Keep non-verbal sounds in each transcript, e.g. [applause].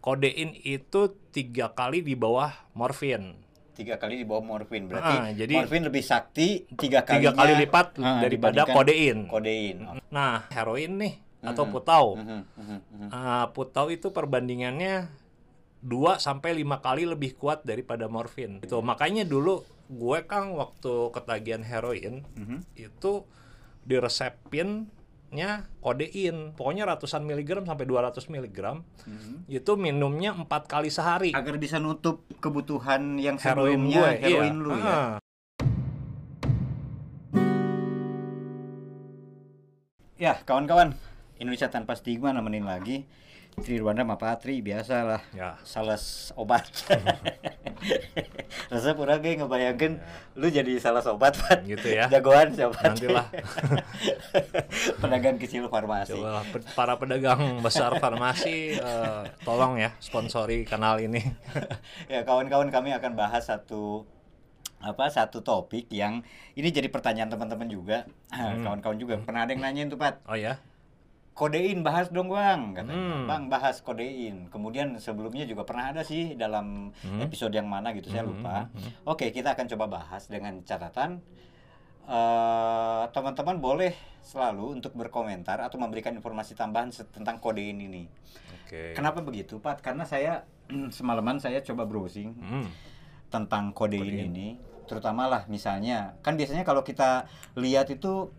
kodein itu tiga kali di bawah morfin. Tiga kali di bawah morfin. Berarti Ah, jadi- morfin lebih sakti tiga kali Tiga kali lipat Ah, daripada kodein. Kodein. Oh. Nah, heroin nih atau Mhm. putau. Mhm, mhm, mhm. Ah, putau itu perbandingannya 2 sampai 5 kali lebih kuat daripada morfin. Itu makanya dulu gue Kang waktu ketagihan heroin Mhm. itu diresepinnya kodein. Pokoknya ratusan miligram sampai 200 miligram. Mhm. Itu minumnya empat kali sehari. Agar bisa nutup kebutuhan yang Heroin gue, heroin iya. lu ya. Ah. Ya, kawan-kawan, Indonesia tanpa stigma nemenin lagi. Tri Rwanda sama Patri biasa lah. Ya. Sales obat. [laughs] Rasa pura gue ngebayangin lu jadi sales obat, Pat. Gitu ya. Jagoan siapa? Nantilah. [laughs] Pedagang kecil farmasi. Coba para pedagang besar farmasi eh, tolong ya sponsori kanal ini. [laughs] ya kawan-kawan kami akan bahas satu apa satu topik yang ini jadi pertanyaan teman-teman juga [clears throat] Hmm. kawan-kawan juga pernah ada yang nanyain tuh Pat Oh ya. Kodein bahas dong bang katanya Hmm. bang bahas kodein kemudian sebelumnya juga pernah ada sih dalam Hmm. episode yang mana gitu saya Hmm, lupa hmm, hmm. oke kita akan coba bahas dengan catatan eh, teman-teman boleh selalu untuk berkomentar atau memberikan informasi tambahan tentang kodein ini Oke. kenapa begitu Pat karena saya [clears throat] semalaman saya coba browsing Hmm. tentang kodein, Kodein. ini terutama lah misalnya kan biasanya kalau kita lihat itu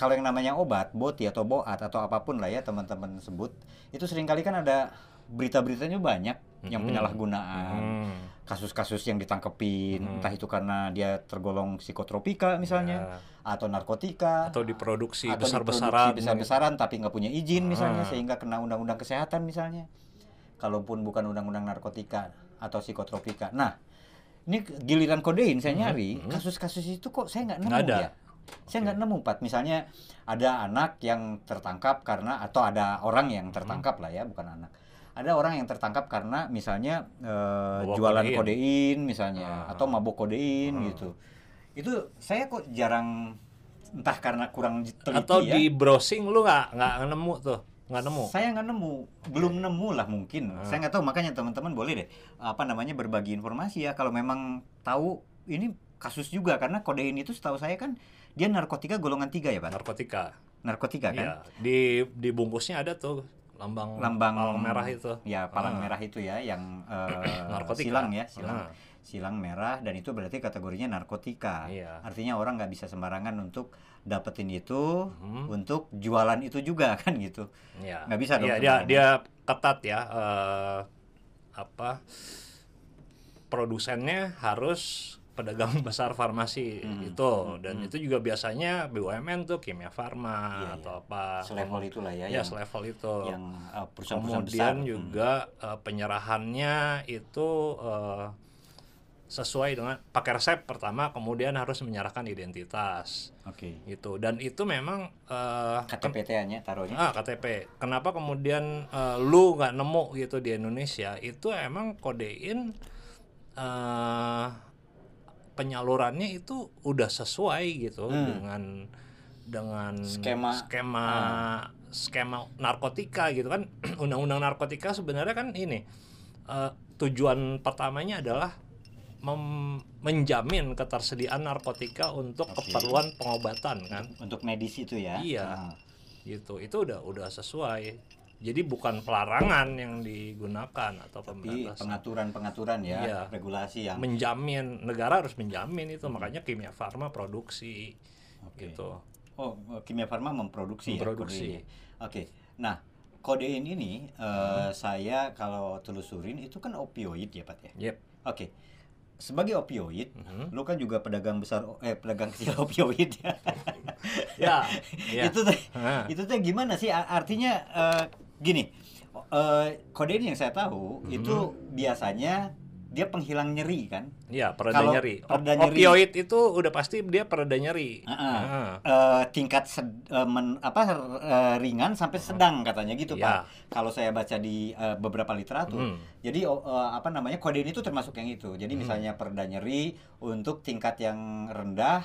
kalau yang namanya obat boti atau boat atau apa pun lah ya teman-teman sebut itu sering kali kan ada berita-beritanya banyak yang penyalahgunaan Hmm. kasus-kasus yang ditangkepin Mhm. entah itu karena dia tergolong psikotropika misalnya Ya. atau narkotika Atau diproduksi atau besar-besaran. diproduksi besar-besaran tapi nggak punya izin misalnya Ah. sehingga kena undang-undang kesehatan misalnya kalaupun bukan undang-undang narkotika atau psikotropika nah ini giliran kodein saya nyari kasus-kasus itu kok saya nggak nemu Nggak ada. ya saya nggak nemu Pat misalnya ada anak yang tertangkap karena atau ada orang yang tertangkap lah ya bukan anak. Ada orang yang tertangkap karena misalnya eh, jualan kodein. kodein, misalnya Ah. atau mabuk kodein Ah. gitu. Itu saya kok jarang entah karena kurang teliti Atau ya. di browsing lu nggak nggak nemu tuh, nggak nemu. saya nggak nemu. Belum nemu lah mungkin. Ah. saya nggak tahu. Makanya teman-teman boleh deh apa namanya berbagi informasi ya. Kalau memang tahu ini kasus juga karena kodein itu setahu saya kan dia narkotika golongan tiga ya pak Narkotika. narkotika kan Iya. Di di bungkusnya ada tuh lambang lambang palang merah itu. ya palang Ah. merah itu ya yang eh, [clears throat] Narkotika. silang ya silang Ah. silang merah dan itu berarti kategorinya narkotika Iya. artinya orang nggak bisa sembarangan untuk dapetin itu Hmm. untuk jualan itu juga [laughs] kan gitu Iya. Nggak bisa dong Iya, dia dia ketat ya eh, apa produsennya harus pedagang [laughs] besar farmasi Hmm, itu. Hmm, dan hmm. itu juga biasanya BUMN tuh Kimia Farma Iya, atau apa. Selevel itulah ya, ya yang, selevel itu. yang uh, besar. Kemudian Hmm. juga eh, penyerahannya itu eh, sesuai dengan pakai resep pertama kemudian harus menyerahkan identitas. Oke. Gitu. Dan itu memang eh, KTP-nya taruhnya? Ah KTP. Kenapa kemudian eh, lu nggak nemu gitu di Indonesia? Itu emang kodein eh penyalurannya itu udah sesuai gitu Hmm. dengan dengan Skema. skema Ah. skema narkotika gitu kan. [clears throat] Undang-undang narkotika sebenarnya kan ini eh, tujuan pertamanya adalah mem- menjamin ketersediaan narkotika untuk Oke. keperluan pengobatan kan untuk medis itu ya Iya. Ah, gitu itu udah udah sesuai jadi bukan pelarangan yang digunakan atau tapi pengaturan-pengaturan ya Iya. regulasi yang menjamin negara harus menjamin itu. Makanya kimia farma produksi Oke. gitu. Oh kimia farma memproduksi, Memproduksi. ya oke. Nah kodein ini eh, saya kalau telusurin itu kan opioid ya Pat ya? Yep. Oke. Sebagai opioid Mhm. lu kan juga pedagang besar eh pedagang [laughs] kecil opioid ya? Ya ya [laughs] itu teh Ah. itu teh gimana sih? Artinya eh, gini eh, kodein yang saya tahu Mhm. itu biasanya dia penghilang nyeri kan ya pereda Kalau nyeri pereda nyeri- opioid itu udah pasti dia pereda nyeri Ah, ah. Ah. Eh, tingkat sed- eh, men- apa eh, ringan sampai sedang katanya gitu Ya. pak kalau saya baca di eh, beberapa literatur Hmm. jadi eh, apa namanya kodein itu termasuk yang itu jadi Hmm. misalnya pereda nyeri untuk tingkat yang rendah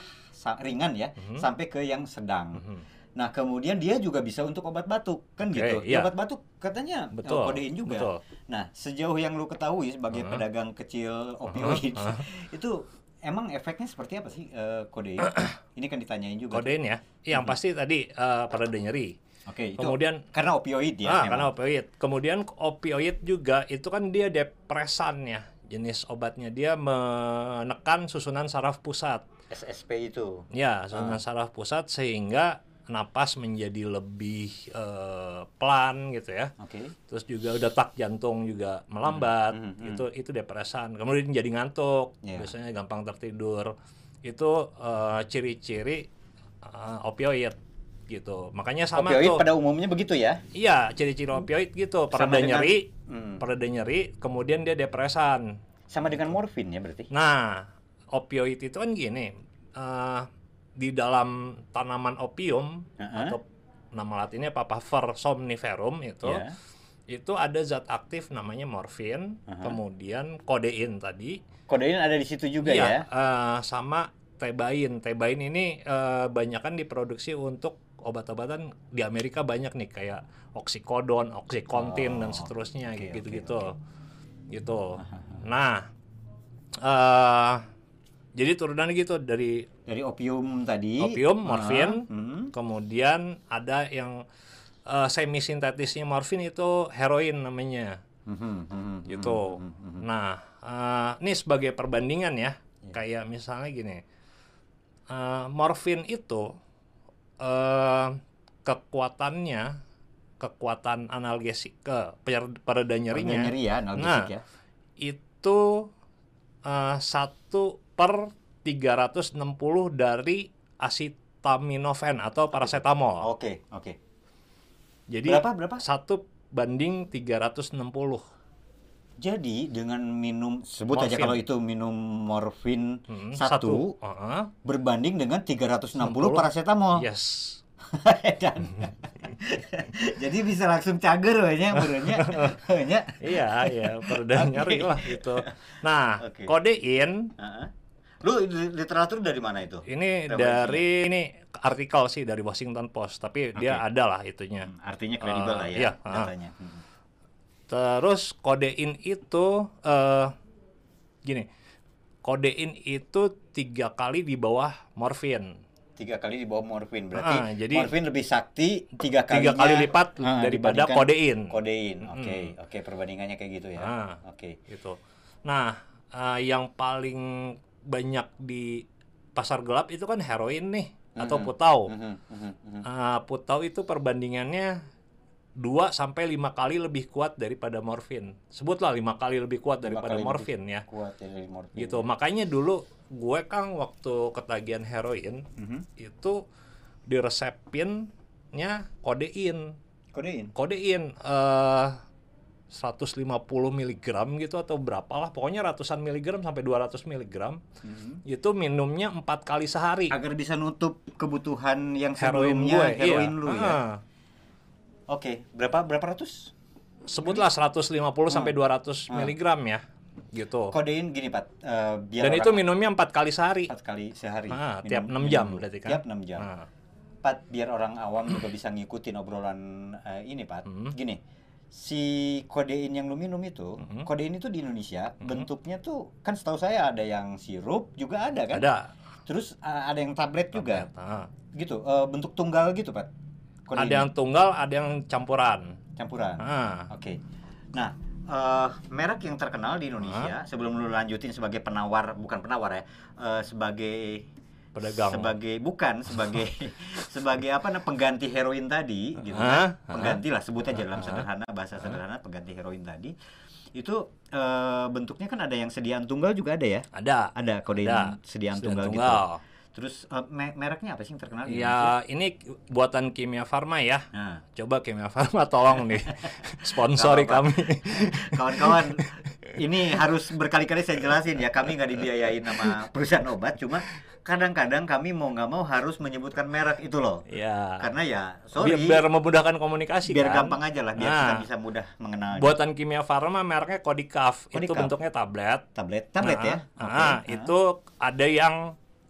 ringan ya Mhm. sampai ke yang sedang Mhm. Nah, kemudian dia juga bisa untuk obat batuk, kan Oke, gitu. iya. Obat batuk katanya eh, Betul, kodein juga. betul. Nah, sejauh yang lu ketahui sebagai Uh-huh. pedagang kecil opioid, Uh-huh. itu emang efeknya seperti apa sih eh, kodein? [clears throat] Ini kan ditanyain juga. Kodein ya. Yang pasti tadi eh, pereda nyeri. Oke, itu Kemudian karena opioid ya. ah, karena opioid. Kemudian opioid juga itu kan dia depresan ya. Jenis obatnya dia menekan susunan saraf pusat. SSP itu. Ya, susunan saraf pusat sehingga napas menjadi lebih eh, pelan gitu ya. Oke. Terus juga detak jantung juga melambat. Hmm, hmm, hmm. Itu itu depresan. Kemudian jadi ngantuk, Iya. biasanya gampang tertidur. Itu eh, ciri-ciri eh, opioid gitu. Makanya sama opioid tuh. pada umumnya begitu ya. Iya, ciri-ciri opioid gitu. Pereda dengan- nyeri, Hmm. pereda nyeri, kemudian dia depresan. Sama dengan morfin ya berarti. Nah, opioid itu kan gini, eh, di dalam tanaman opium Uh-uh. atau nama latinnya Papaver somniferum itu, Ya. itu ada zat aktif namanya morfin, Aha. kemudian kodein tadi, Kodein ada di situ juga Iya, ya. eh, sama tebain. Tebain ini eh, banyakan diproduksi untuk obat-obatan di Amerika banyak nih kayak oksikodon, oksikontin dan Oh, seterusnya oke, oke, gitu-gitu. oke. Gitu. Nah, eh jadi turunannya gitu dari Dari opium tadi. Opium, Ah, morfin. hmm. kemudian ada yang eh, semi sintetisnya morfin itu heroin namanya. Mhm, mhm, gitu. mhm, mhm. Nah, eh, ini sebagai perbandingan ya, kayak misalnya gini, eh, morfin itu eh, kekuatannya, kekuatan analgesik ke per- pereda nyerinya, Pereda nyeri ya, analgesik Nah, ya. itu eh, satu per 360 dari acetaminophen atau paracetamol. Oke, oke. Jadi Berapa berapa? satu banding 360. Jadi dengan minum sebut aja Morfin. kalau itu minum morfin Hmm, satu, Heeh. berbanding dengan 360 60. paracetamol. Yes. [laughs] Dan- [laughs] Jadi bisa langsung cager wehnya berunya. [laughs] Wehnya. iya, iya, pereda nyeri lah gitu. Nah, Oke. kodein Heeh. Lu li- literatur dari mana itu? ini dari ini artikel sih dari Washington Post, tapi dia Oke. ada lah itunya. Hmm, Artinya kredibel Eh, lah ya iya, ah. datanya. Hmm. Terus kodein itu eh gini, kodein itu tiga kali di bawah morfin, Tiga kali di bawah morfin berarti Ah, jadi- morfin lebih sakti tiga kali tiga kali lipat Ah, daripada kodein. Kodein, oke, oke perbandingannya kayak gitu ya. Ah. Oke. gitu. Nah, eh, yang paling banyak di pasar gelap itu kan heroin nih atau putau. Mhm, mhm, mhm. Eh, putau itu perbandingannya 2 sampai 5 kali lebih kuat daripada morfin. Sebutlah 5 kali lebih kuat Lima daripada morfin ya. Kuat dari morfin. Gitu. Makanya dulu gue kan waktu ketagihan heroin Mhm. itu diresepinnya kodein. Kodein. Kodein eh 150 mg gitu atau berapa lah pokoknya ratusan miligram sampai 200 miligram Mhm. itu minumnya empat kali sehari Agar bisa nutup kebutuhan yang heroin gue heroin iya. lu ya. Ah. Oke, berapa berapa ratus? sebutlah 150 sampai 200 Hmm. miligram ya gitu Kodein gini, Pak. eh, biar dan itu minumnya empat kali sehari empat kali sehari. Ah, Minum- tiap 6 minum jam dulu. berarti kan Tiap 6 jam. Nah, Pat, biar orang awam juga bisa ngikutin obrolan eh, ini, Pat. Hmm. Gini, si kodein yang lu minum itu, Mhm. kodein itu di Indonesia Mhm. bentuknya tuh kan setahu saya ada yang sirup juga ada kan? ada Terus eh, ada yang tablet juga, Nah, gitu. eh, bentuk tunggal gitu, Pat. Kodein ada yang tunggal ada yang campuran campuran. Ah, Oke. Nah, eh, merek yang terkenal di Indonesia sebelum lu lanjutin sebagai penawar, bukan penawar ya, eh, sebagai pedagang. Sebagai bukan sebagai [laughs] sebagai apa namanya pengganti heroin tadi gitu kan. Pengganti lah sebut aja dalam sederhana bahasa sederhana pengganti heroin tadi. Itu eh, bentuknya kan ada yang sediaan tunggal juga ada ya? Ada. Ada kodein Ada. sediaan Sudah tunggal, gitu. tunggal. terus eh, me- mereknya apa sih yang terkenal di Indonesia? Ya, ini buatan Kimia Farma ya. nah Coba Kimia Farma [laughs] tolong nih. [laughs] Sponsori kami. kawan-kawan ini harus berkali-kali saya jelasin ya kami nggak dibiayain sama perusahaan obat cuma kadang-kadang kami mau nggak mau harus menyebutkan merek itu loh ya. karena ya Biar, sorry biar memudahkan komunikasi biar kan. gampang aja lah biar Nah. kita bisa mudah mengenal Buatan Kimia Farma mereknya Kodicaf. Itu bentuknya tablet. tablet tablet Nah, ya ah, Oke. itu ada yang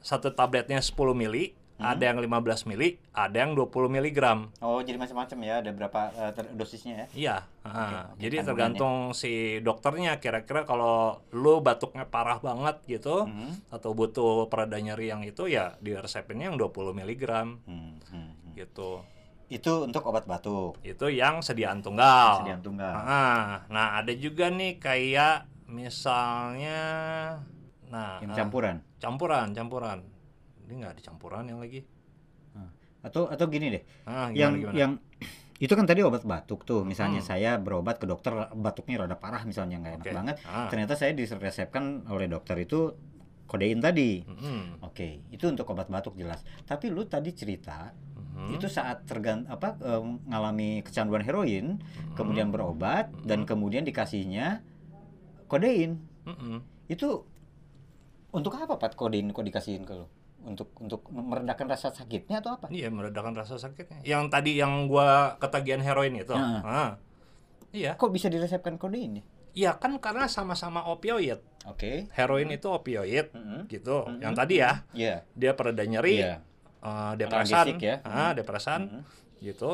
satu tabletnya 10 mili, ada yang 15 mili, ada yang 20 miligram. Oh, jadi macam-macam ya, ada berapa ter- dosisnya ya? Iya, ah, oke, jadi kandungannya. tergantung si dokternya kira-kira kalau lu batuknya parah banget gitu Mhm. atau butuh pereda nyeri yang itu ya di resepinnya yang 20 miligram Hmm, hmm, hmm. gitu. Itu untuk obat batuk, Itu yang sediaan tunggal. sediaan tunggal. Ah, nah ada juga nih kayak misalnya nah Yang campuran. campuran campuran ini nggak ada campuran yang lagi Atau atau gini deh, ah, gimana, yang gimana? yang itu kan tadi obat batuk tuh, misalnya Hmm. saya berobat ke dokter batuknya rada parah misalnya nggak enak Oke. banget, Ah. ternyata saya diresepkan oleh dokter itu kodein tadi. Mm-mm. Oke, itu untuk obat batuk jelas. Tapi lu tadi cerita Mhm. itu saat tergan apa em, mengalami kecanduan heroin, kemudian berobat dan kemudian dikasihnya kodein. Mm-mm. Itu untuk apa Pat kodein kok dikasihin ke lu? Untuk untuk meredakan rasa sakitnya atau apa? Iya meredakan rasa sakitnya. Yang tadi yang gua ketagihan heroin itu. Heeh. Ah. Iya. Kok bisa diresepkan kodein ya? Iya kan karena sama-sama opioid. Oke. Heroin itu opioid Mm-mm. gitu. Mhm. Yang tadi ya, Iya. dia pereda nyeri, Iya. eh, depresan, Analgesik ya. ah, depresan, Mhm. gitu.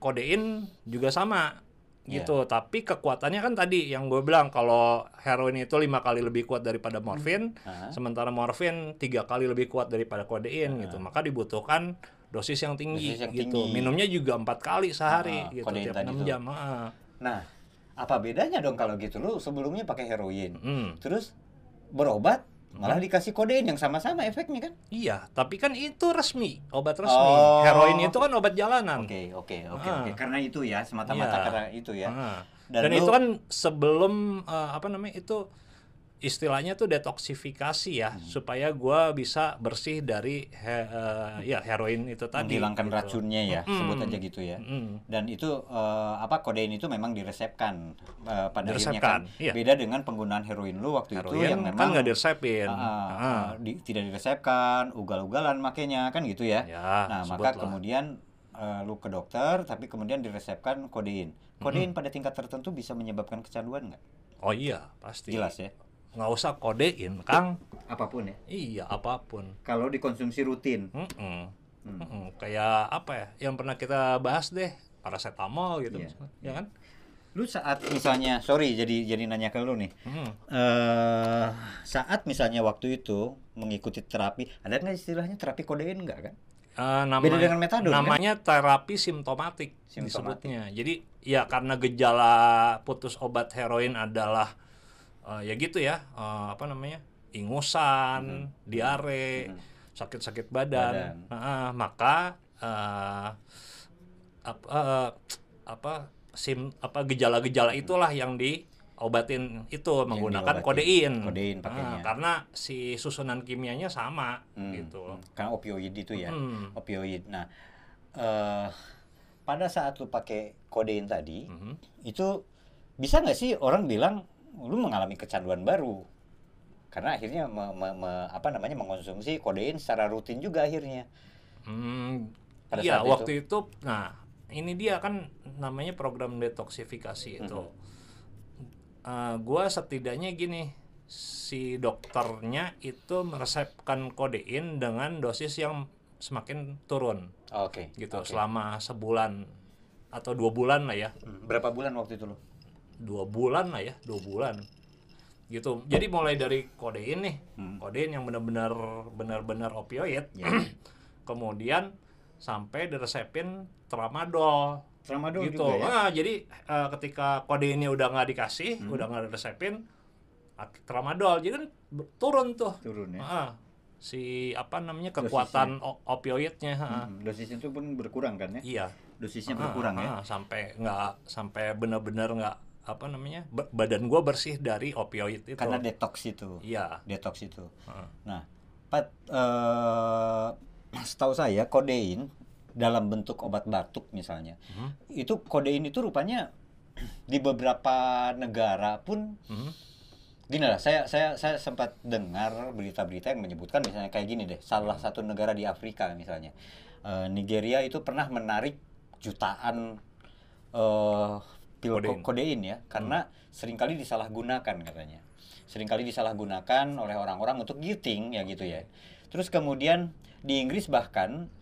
Kodein juga sama, Iya. gitu. Tapi kekuatannya kan tadi yang gue bilang kalau heroin itu lima kali lebih kuat daripada morfin, Ah. sementara morfin tiga kali lebih kuat daripada kodein gitu. Maka dibutuhkan dosis yang tinggi Dosis yang gitu. tinggi. Minumnya juga empat kali sehari Ah, gitu kodein tiap enam jam. ah. Nah, apa bedanya dong kalau gitu? Lu sebelumnya pakai heroin, Hmm. terus berobat malah dikasih kodein yang sama-sama efeknya kan? Iya, tapi kan itu resmi, obat resmi. Oh. Heroin itu kan obat jalanan. Oke, oke, oke, Ah. oke. Karena itu ya, semata-mata Iya. karena itu ya. Ah. Dan Dan, lu- itu kan sebelum eh, apa namanya itu istilahnya tuh detoksifikasi ya Hmm. supaya gua bisa bersih dari he- eh, ya heroin itu tadi. menghilangkan gitu. racunnya ya, Mm-mm. sebut aja gitu ya. Mm. Dan itu eh, apa kodein itu memang diresepkan eh, pada akhirnya Diresepkan, kan. iya. Beda dengan penggunaan heroin lu waktu itu Heroin yang kan memang nggak diresepin. ah, Ah. ah, di- tidak diresepkan, ugal-ugalan makanya kan gitu ya. Ya, nah, maka sebutlah. kemudian eh, lu ke dokter tapi kemudian diresepkan kodein. Kodein pada tingkat tertentu bisa menyebabkan kecanduan nggak? Oh iya, pasti. Jelas ya. Nggak usah kodein, Kang. Apa pun ya. Iya, apa pun. Kalau dikonsumsi rutin. Mm-mm. Hmm. Mm-mm. Kayak apa ya? Yang pernah kita bahas deh, paracetamol gitu, misalnya, ya kan? Lu saat misalnya, sorry jadi jadi nanya ke lu nih. Mm. eh saat misalnya waktu itu mengikuti terapi, ada nggak istilahnya terapi kodein nggak kan? Eh, nama- Beda dengan metadon, kan? namanya terapi simptomatik, Simptomatik. disebutnya. Jadi ya karena gejala putus obat heroin adalah eh, ya gitu ya, eh, apa namanya? ingusan, diare, Mhm. sakit-sakit badan. Badan. Nah, maka eh, apa eh, apa sim apa gejala-gejala itulah yang diobatin itu diobatin. menggunakan kodein. Kodein Nah, pakainya. karena si susunan kimianya sama Hmm, gitu. hmm. Karena opioid itu ya, Hmm. opioid. Nah, eh pada saat lu pakai kodein tadi, Mhm. itu bisa nggak sih orang bilang lu mengalami kecanduan baru? Karena akhirnya me- me- me- apa namanya mengonsumsi kodein secara rutin juga akhirnya. Hmm, Pada iya saat waktu itu. nah ini dia kan namanya program detoksifikasi itu. Mhm. Eh, gua setidaknya gini, si dokternya itu meresepkan kodein dengan dosis yang semakin turun Oke. gitu oke. selama sebulan atau dua bulan lah ya, Hmm. Berapa bulan waktu itu lo? Dua bulan lah ya, dua bulan gitu. Jadi mulai dari kodein nih, Hmm. kodein yang benar-benar benar-benar opioid, Ya. [clears throat] kemudian sampai diresepin tramadol Tramadol gitu. juga ya. Ah, jadi eh, ketika kode ini udah nggak dikasih, Hmm. udah nggak diresepin tramadol, jadi kan turun tuh. Turun ya. Ah, si apa namanya Dosisnya. kekuatan o- opioidnya. ah. Hmm, Dosisnya itu pun berkurang kan ya? Iya. Dosisnya Ah, berkurang ya. ah, sampai nggak sampai benar-benar nggak apa namanya ba- badan gua bersih dari opioid itu. Karena detox itu. iya. Detox itu. Ah. Nah, Pat, eh, setahu saya kodein dalam bentuk obat batuk misalnya, Mhm. itu kodein itu rupanya [clears throat] di beberapa negara pun Mhm. gini lah. Saya saya saya sempat dengar berita-berita yang menyebutkan misalnya kayak gini deh. Salah satu negara di Afrika misalnya, eh, Nigeria itu pernah menarik jutaan eh pil Kodein. kodein. ya, karena sering kali disalahgunakan katanya. Seringkali disalahgunakan oleh orang-orang untuk giting ya gitu ya. Terus kemudian di Inggris bahkan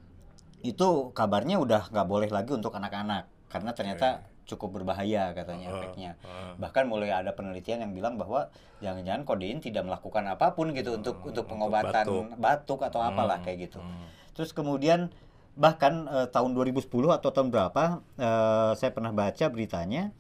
itu kabarnya udah nggak boleh lagi untuk anak-anak karena ternyata cukup berbahaya katanya Oh, efeknya. oh. Bahkan mulai ada penelitian yang bilang bahwa jangan-jangan kodein tidak melakukan apa pun gitu untuk Hmm, untuk untuk pengobatan batuk, atau apalah Hmm, kayak gitu. hmm. Terus kemudian bahkan eh, tahun 2010 atau tahun berapa eh, saya pernah baca beritanya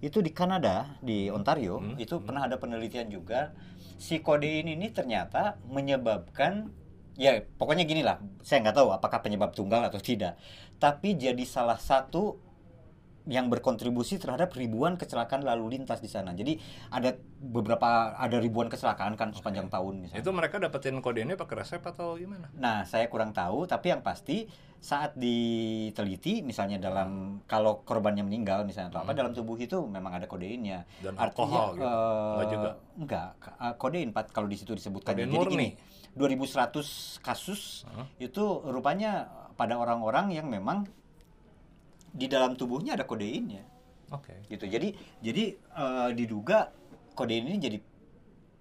itu di Kanada di Ontario Hmm, itu pernah ada penelitian juga si kodein ini ternyata menyebabkan ya pokoknya gini lah saya nggak tahu apakah penyebab tunggal atau tidak tapi jadi salah satu yang berkontribusi terhadap ribuan kecelakaan lalu lintas di sana. Jadi ada beberapa ada ribuan kecelakaan kan sepanjang tahun misalnya. Itu mereka dapetin kode ini pakai resep atau gimana? Nah, saya kurang tahu, tapi yang pasti saat diteliti, misalnya dalam kalau korbannya meninggal misalnya atau apa dalam tubuh itu memang ada kodeinnya. Hmm. Dan alkohol gitu? Enggak juga? Enggak, eh, kodein Pat, kalau di situ disebutkan. Kodein Jadi murni? gini, 2100 kasus Hah? itu rupanya pada orang-orang yang memang di dalam tubuhnya ada kodeinnya Oke. gitu. Jadi jadi eh, diduga kodein ini jadi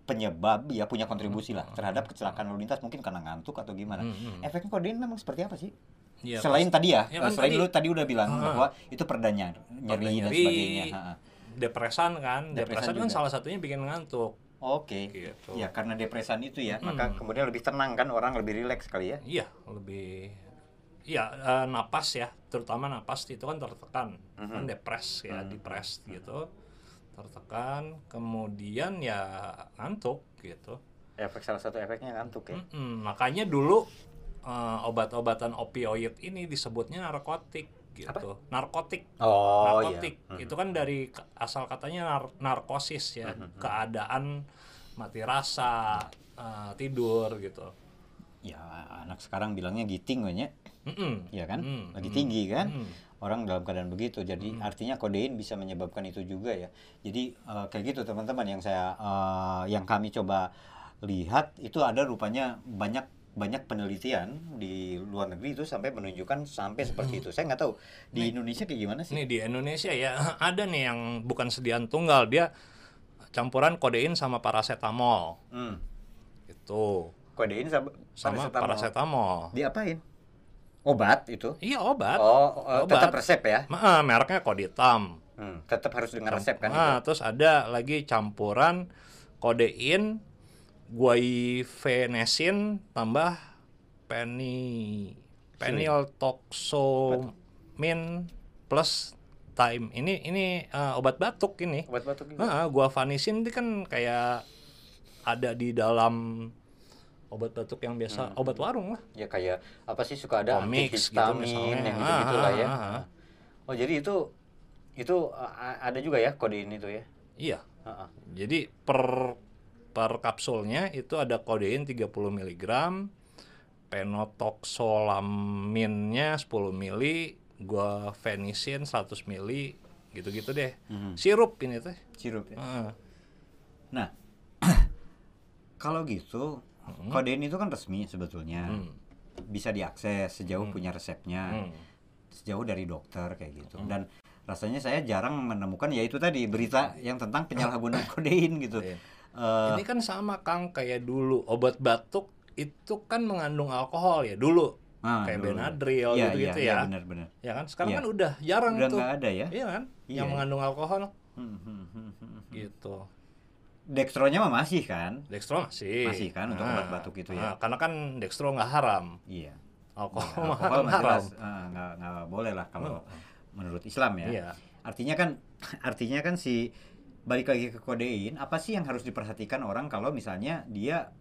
penyebab ya punya kontribusi lah terhadap kecelakaan lalu lintas mungkin karena ngantuk atau gimana. Hmm, hmm. Efeknya kodein memang seperti apa sih? Iya, Selain tadi ya, Ya kan selain tadi- lu tadi udah bilang Ah. bahwa itu perdanya nyeri dan sebagainya. Ha, ha. depresan kan, Depresan depresan, kan salah satunya bikin ngantuk. Oke. Gitu. Ya karena depresan itu ya, Mm-mm. maka kemudian lebih tenang kan orang lebih rileks kali ya. Iya, lebih Iya, eh, napas ya, terutama napas itu kan tertekan, kan Mhm. depres ya, Mhm. depres gitu, tertekan, kemudian ya ngantuk gitu. Efek salah satu efeknya ngantuk ya. Mm-mm, makanya dulu eh, obat-obatan opioid ini disebutnya narkotik gitu, narkotik, Oh narkotik itu kan dari asal katanya nar- narkosis ya, Mhm. keadaan mati rasa, eh, tidur gitu. Ya anak sekarang bilangnya giting banyak, Mm-mm. ya kan? Mm, Lagi mm, tinggi kan? mm. Orang dalam keadaan begitu. Jadi artinya kodein bisa menyebabkan itu juga ya. Jadi eh, kayak gitu teman-teman yang saya eh, yang kami coba lihat itu ada rupanya banyak banyak penelitian di luar negeri itu sampai menunjukkan sampai seperti itu. Saya nggak tahu di Indonesia kayak gimana sih? Ini di Indonesia ya [laughs] ada nih yang bukan sediaan tunggal dia campuran kodein sama paracetamol Hmm. itu Kodein sama, sama paracetamol. paracetamol. Diapain? Obat itu? Iya obat. Oh, eh, Obat. tetap resep ya? Ma- mereknya Koditam. Hmm, tetap harus dengan resep kan? Ah, terus ada lagi campuran kodein, guaifenesin tambah peni penyltoxomin plus time. Ini ini eh, obat batuk ini. Obat batuk juga. Nah, guafanisin itu kan kayak ada di dalam obat batuk yang biasa Hmm. obat warung lah. Ya kayak apa sih suka ada Komix gitu antihistamin misalnya. yang gitu-gitu lah ya. Ah, ah, ah. Oh, jadi itu itu ada juga ya kodein itu ya? Iya. Heeh. Jadi per per kapsulnya itu ada kodein 30 mg, penotoxolaminnya 10 ml, guafenisin 100 ml, gitu-gitu deh. Mhm. Sirup ini teh. Sirup ya. Heeh. Nah, [clears throat] kalau gitu kodein itu kan resmi sebetulnya. Hmm. Bisa diakses sejauh punya resepnya. Hmm. Sejauh dari dokter kayak gitu. Dan rasanya saya jarang menemukan ya itu tadi berita yang tentang penyalahgunaan [laughs] kodein gitu. Iya. Eh, Ini kan sama Kang kayak dulu obat batuk itu kan mengandung alkohol ya dulu. ah, kayak dulu. Benadryl Iya, gitu-gitu iya, ya. iya, benar-benar. Ya kan sekarang Iya. kan udah jarang Udah tuh. ada ya? Iya kan? Iya. Yang mengandung alkohol Hmm, hmm, hmm, hmm. gitu. Dextronya mah masih kan? Dextro masih. Masih kan untuk obat batuk itu ya? Nah, karena kan dextro nggak haram. Iya. Alkohol Ya, mah alkohol haram. jelas, ah, nggak boleh lah kalau menurut Islam ya. Iya. Artinya kan [laughs] artinya kan si balik lagi ke kodein, apa sih yang harus diperhatikan orang kalau misalnya dia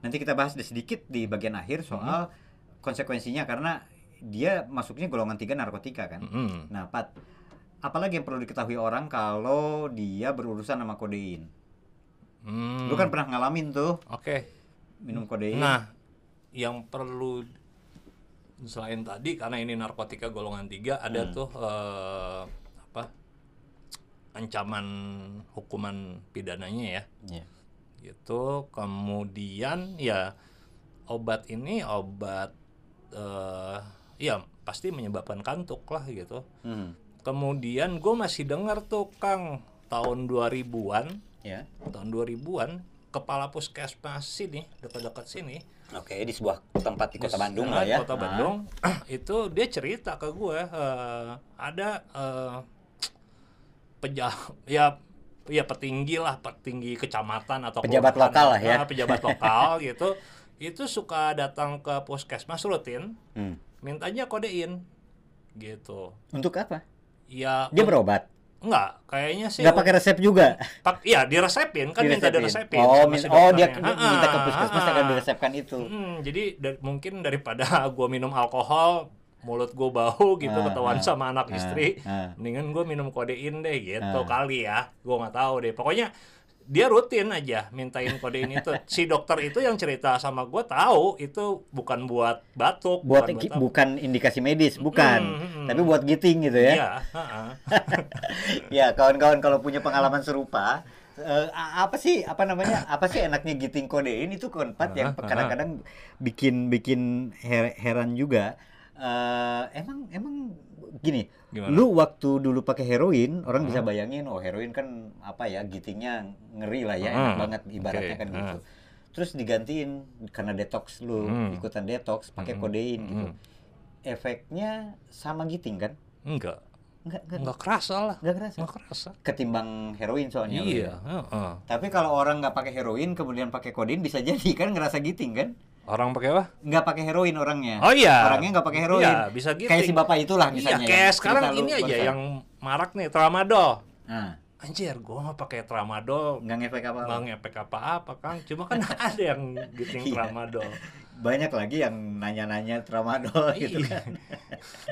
nanti kita bahas sedikit di bagian akhir soal konsekuensinya karena dia masuknya golongan tiga narkotika kan. Mm-mm. Nah, Pat, apalagi yang perlu diketahui orang kalau dia berurusan sama kodein? Hmm. Lu kan pernah ngalamin tuh Oke. minum kodein. Nah, yang perlu selain tadi karena ini narkotika golongan tiga ada Hmm. tuh eh, apa ancaman hukuman pidananya ya Iya. gitu kemudian ya obat ini obat eh ya pasti menyebabkan kantuk lah gitu Hmm. kemudian gue masih dengar tuh Kang tahun 2000-an Ya. tahun 2000-an kepala puskesmas sini dekat-dekat sini Oke, di sebuah tempat di kota Di- Bandung ah, lah ya. Kota Ah. Bandung [clears throat] itu dia cerita ke gue eh, ada eh, peja ya ya petinggi lah petinggi kecamatan atau Pejabat kelurahan. lokal lah ya. Ah, pejabat lokal [laughs] gitu itu suka datang ke puskesmas rutin Hmm. mintanya kodein gitu Untuk apa? ya Dia berobat. Enggak kayaknya sih Nggak pakai resep juga. pak iya diresepin kan minta Diresepin. diresepin Oh, min- si oh dia minta ke puskesmas akan diresepkan itu. Hmm, jadi da- mungkin daripada [laughs] gua minum alkohol, mulut gua bau gitu Ah, ketahuan ah, sama anak ah, istri, ah. mendingan gua minum kodein deh gitu Ah. kali ya. Gua nggak tahu deh. Pokoknya dia rutin aja mintain kodein itu. [laughs] Si dokter itu yang cerita sama gua tahu itu bukan buat batuk, Buat bukan apa. bukan indikasi medis, bukan. Hmm, hmm, Tapi buat giting gitu ya. Iya, [laughs] ha-ha. ya kawan-kawan kalau punya pengalaman serupa a- apa sih apa namanya apa sih enaknya giting kodein itu keempat yang kadang-kadang bikin bikin her- heran juga Eh, emang emang gini Gimana? lu waktu dulu pakai heroin orang bisa Hmm. bayangin oh heroin kan apa ya gitingnya ngeri lah ya Hmm, enak banget ibaratnya oke, kan gitu hmm. terus digantiin karena detox lu Hmm. ikutan detox pakai Hmm, kodein gitu hmm. efeknya sama giting kan Enggak, enggak enggak enggak kerasa lah. enggak kerasa Enggak kerasa. ketimbang heroin soalnya Iya, ya. heeh. Tapi kalau orang nggak pakai heroin kemudian pakai kodein bisa jadi kan ngerasa giting kan? Orang pakai apa? Nggak pakai heroin orangnya. Oh iya. Orangnya nggak pakai heroin. Iya, bisa gitu. Kayak si bapak itulah misalnya. Iya, kayak sekarang cerita lu ini aja yang marak nih tramadol. Nah, Anjir, gua nggak pakai tramadol, nggak ngefek apa. nggak ngepek apa-apa, Kang. Cuma kan [laughs] ada yang giting Iya. tramadol. Banyak lagi yang nanya-nanya tramadol [laughs] gitu Iya. kan.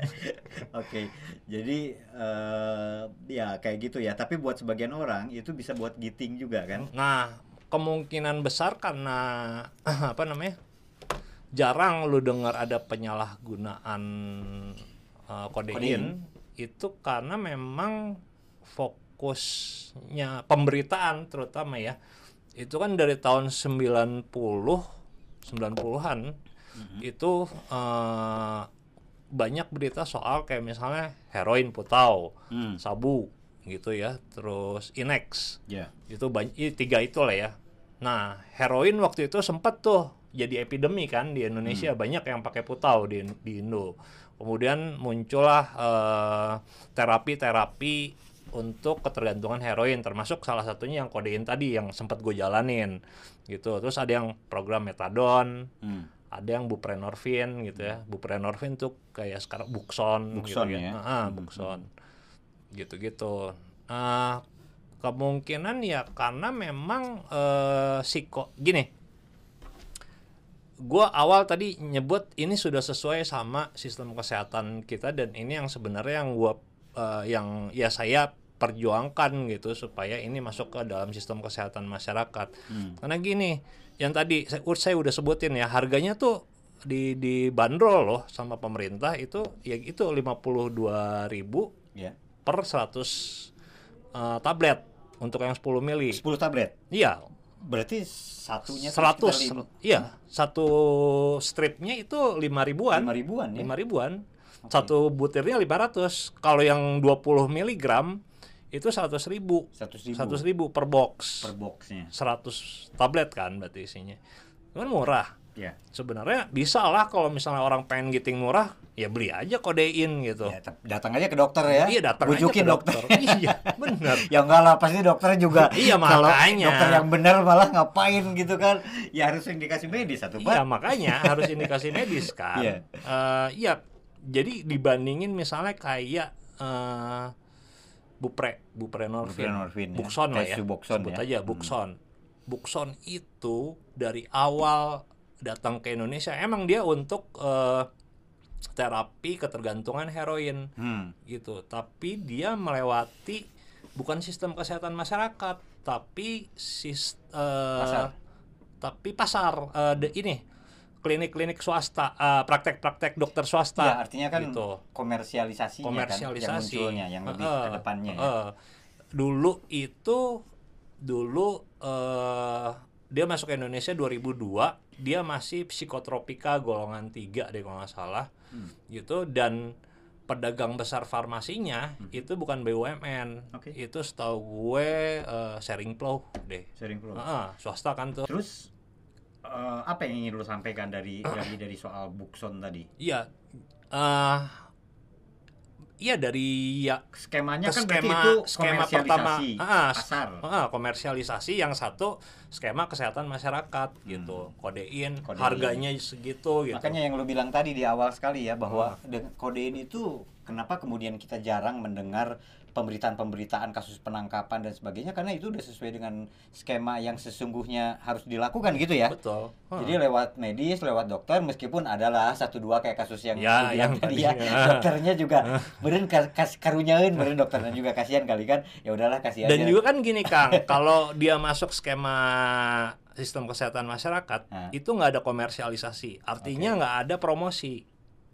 [laughs] Oke, jadi eh, ya kayak gitu ya. Tapi buat sebagian orang itu bisa buat giting juga kan? Nah, kemungkinan besar karena [clears throat] apa namanya? Jarang lu dengar ada penyalahgunaan uh, kodein, Kodein. itu karena memang fokusnya pemberitaan terutama ya. Itu kan dari tahun 90 90-an itu eh, banyak berita soal kayak misalnya heroin putau, Hmm. sabu gitu ya, terus inex Ya. itu banyak tiga itu lah ya. Nah heroin waktu itu sempat tuh jadi epidemi kan di Indonesia banyak yang pakai putau di di Indo. Kemudian muncullah eh, terapi-terapi untuk ketergantungan heroin termasuk salah satunya yang kodein tadi yang sempat gue jalanin gitu. Terus ada yang program metadon, Hmm. ada yang buprenorfin gitu ya. Buprenorfin tuh kayak sekarang Buxon, Buxon gitu ya. Ah, Hmm, Buxon. Gitu-gitu. Nah, kemungkinan ya karena memang eh psiko gini. Gua awal tadi nyebut ini sudah sesuai sama sistem kesehatan kita dan ini yang sebenarnya yang gua eh, yang ya saya perjuangkan gitu supaya ini masuk ke dalam sistem kesehatan masyarakat. Hmm. Karena gini, yang tadi saya, saya udah sebutin ya, harganya tuh di di bandrol loh sama pemerintah itu ya itu 52.000 Ya. per 100 eh, tablet untuk yang 10 mili. 10 tablet. Iya, Berarti satunya tuh 100. sekitar lim- Iya, satu stripnya itu 5 ribuan. lima ribuan ya. 5 ribuan. Satu butirnya 500. Kalau yang 20 miligram itu 100 ribu. 100 ribu 100 ribu per box. per boxnya. 100 tablet kan berarti isinya. Kan murah. Ya. Sebenarnya bisa lah kalau misalnya orang pengen giting murah, ya beli aja kodein gitu. Ya, datang aja ke dokter ya. Iya datang aja ke dokter. iya, benar. [laughs] ya enggak lah pasti dokter juga. [laughs] Iya, Kalau makanya. dokter yang benar malah ngapain gitu kan? Ya harus indikasi medis satu Iya, makanya harus indikasi medis [laughs] kan. Iya. Eh, iya. Jadi dibandingin misalnya kayak eh bupre, buprenorfin, Buprenorfin, ya. Buxon lah ya. Suboxone Sebut ya. aja Buxon. Buxon itu dari awal datang ke Indonesia emang dia untuk eh, terapi ketergantungan heroin Hmm. gitu. Tapi dia melewati bukan sistem kesehatan masyarakat, tapi sis, eh, Pasar. tapi pasar eh, de- ini klinik-klinik swasta, eh, praktek-praktek dokter swasta. Ya, artinya kan gitu. komersialisasinya komersialisasi kan yang munculnya yang lebih Heeh, ke depannya ya. Dulu itu dulu eh dia masuk ke Indonesia 2002, dia masih psikotropika golongan 3 deh kalau nggak salah. Hmm. Gitu dan pedagang besar farmasinya itu bukan BUMN. Oke. Itu setahu gue eh, sharing flow deh. Sharing flow. Ah, swasta kan tuh. Terus eh, apa yang ingin lu sampaikan dari dari dari soal Bukson tadi? Iya. eh Iya dari ya Skemanya ke kan berarti skema itu skema pertama ah, pasar. ah, komersialisasi yang satu skema kesehatan masyarakat gitu kodein, Hmm. Kodein. harganya segitu gitu Makanya yang lu bilang tadi di awal sekali ya bahwa dengan kodein itu kenapa kemudian kita jarang mendengar pemberitaan-pemberitaan kasus penangkapan dan sebagainya karena itu udah sesuai dengan skema yang sesungguhnya harus dilakukan gitu ya. betul Ah. Jadi lewat medis, lewat dokter, meskipun adalah satu dua kayak kasus yang Ya, yang tadi ya, ya. dokternya juga beren kas, karunyain, beren dokternya juga kasihan kali kan. Ya udahlah kasih aja. dan juga kan gini Kang [laughs] kalau dia masuk skema sistem kesehatan masyarakat itu nggak ada komersialisasi artinya nggak ada promosi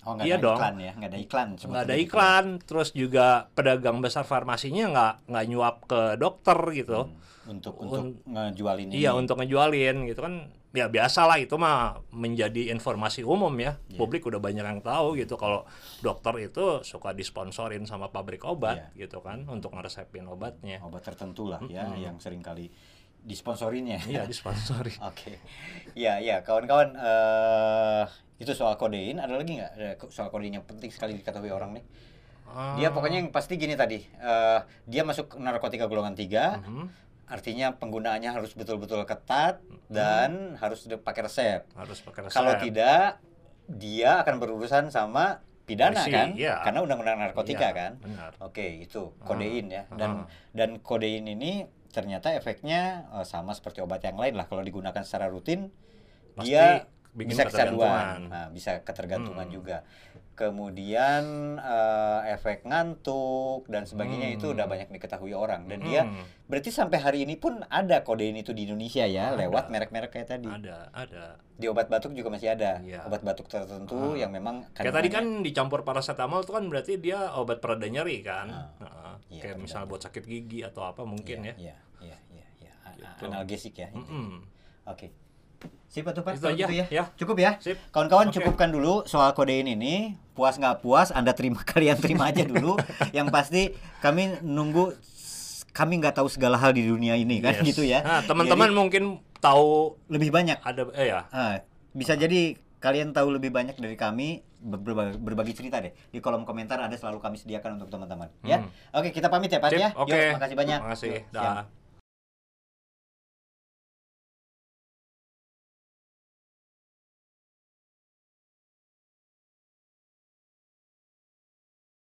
oh, iya ada dong. iklan ya, nggak ada iklan. nggak ada gitu. iklan terus juga pedagang besar farmasinya nggak nggak nyuap ke dokter gitu Hmm, Untuk untuk Un- ngejualin ini. Iya untuk ngejualin gitu kan ya biasa lah itu mah menjadi informasi umum ya Iya. publik udah banyak yang tahu gitu kalau dokter itu suka disponsorin sama pabrik obat Iya. gitu kan untuk ngeresepin obatnya obat tertentu lah ya yang sering kali disponsorinya. iya disponsori [laughs] Oke. Iya, iya, kawan-kawan eh itu soal kodein, ada lagi nggak soal kodein yang penting sekali diketahui orang nih? Ah, Dia pokoknya yang pasti gini tadi, eh dia masuk narkotika golongan 3, mhm, artinya penggunaannya harus betul-betul ketat dan harus pakai resep. harus pakai resep Kalau tidak, dia akan berurusan sama pidana Polisi, kan? iya. Karena undang-undang narkotika Iya, kan? benar Oke, itu kodein ya. Dan ah. dan kodein ini ternyata efeknya eh, sama seperti obat yang lain lah kalau digunakan secara rutin Pasti dia bisa kecanduan. Nah, bisa ketergantungan Hmm. juga. Kemudian eh, efek ngantuk dan sebagainya itu Hmm. udah banyak diketahui orang dan dia Hmm, berarti sampai hari ini pun ada kodein itu di Indonesia ya Ada. lewat merek-merek kayak tadi. ada ada Di obat batuk juga masih ada. Iya. Obat batuk tertentu Ah. yang memang kayak tadi kan dicampur paracetamol itu kan berarti dia obat pereda nyeri kan Ah. Heeh. Iya, kayak pereda misalnya buat sakit gigi atau apa mungkin ya Iya, iya, iya, Gitu. Analgesik ya. intinya. Mm-mm. Oke. Sip Pak Itu aja, gitu ya. ya. Cukup ya. Sip. Kawan-kawan Oke. cukupkan dulu soal kodein ini. Puas nggak puas, Anda terima [laughs] kalian terima aja dulu. [laughs] Yang pasti kami nunggu kami nggak tahu segala hal di dunia ini kan Yes. gitu ya. Nah, teman-teman mungkin tahu lebih banyak. ada eh ya. Ah, bisa jadi kalian tahu lebih banyak dari kami ber- berbagi, berbagi cerita deh di kolom komentar ada selalu kami sediakan untuk teman-teman ya Hmm. oke kita pamit ya Pak Sip, ya Oke. Yuk, makasih banyak Makasih. Yuk, Dah.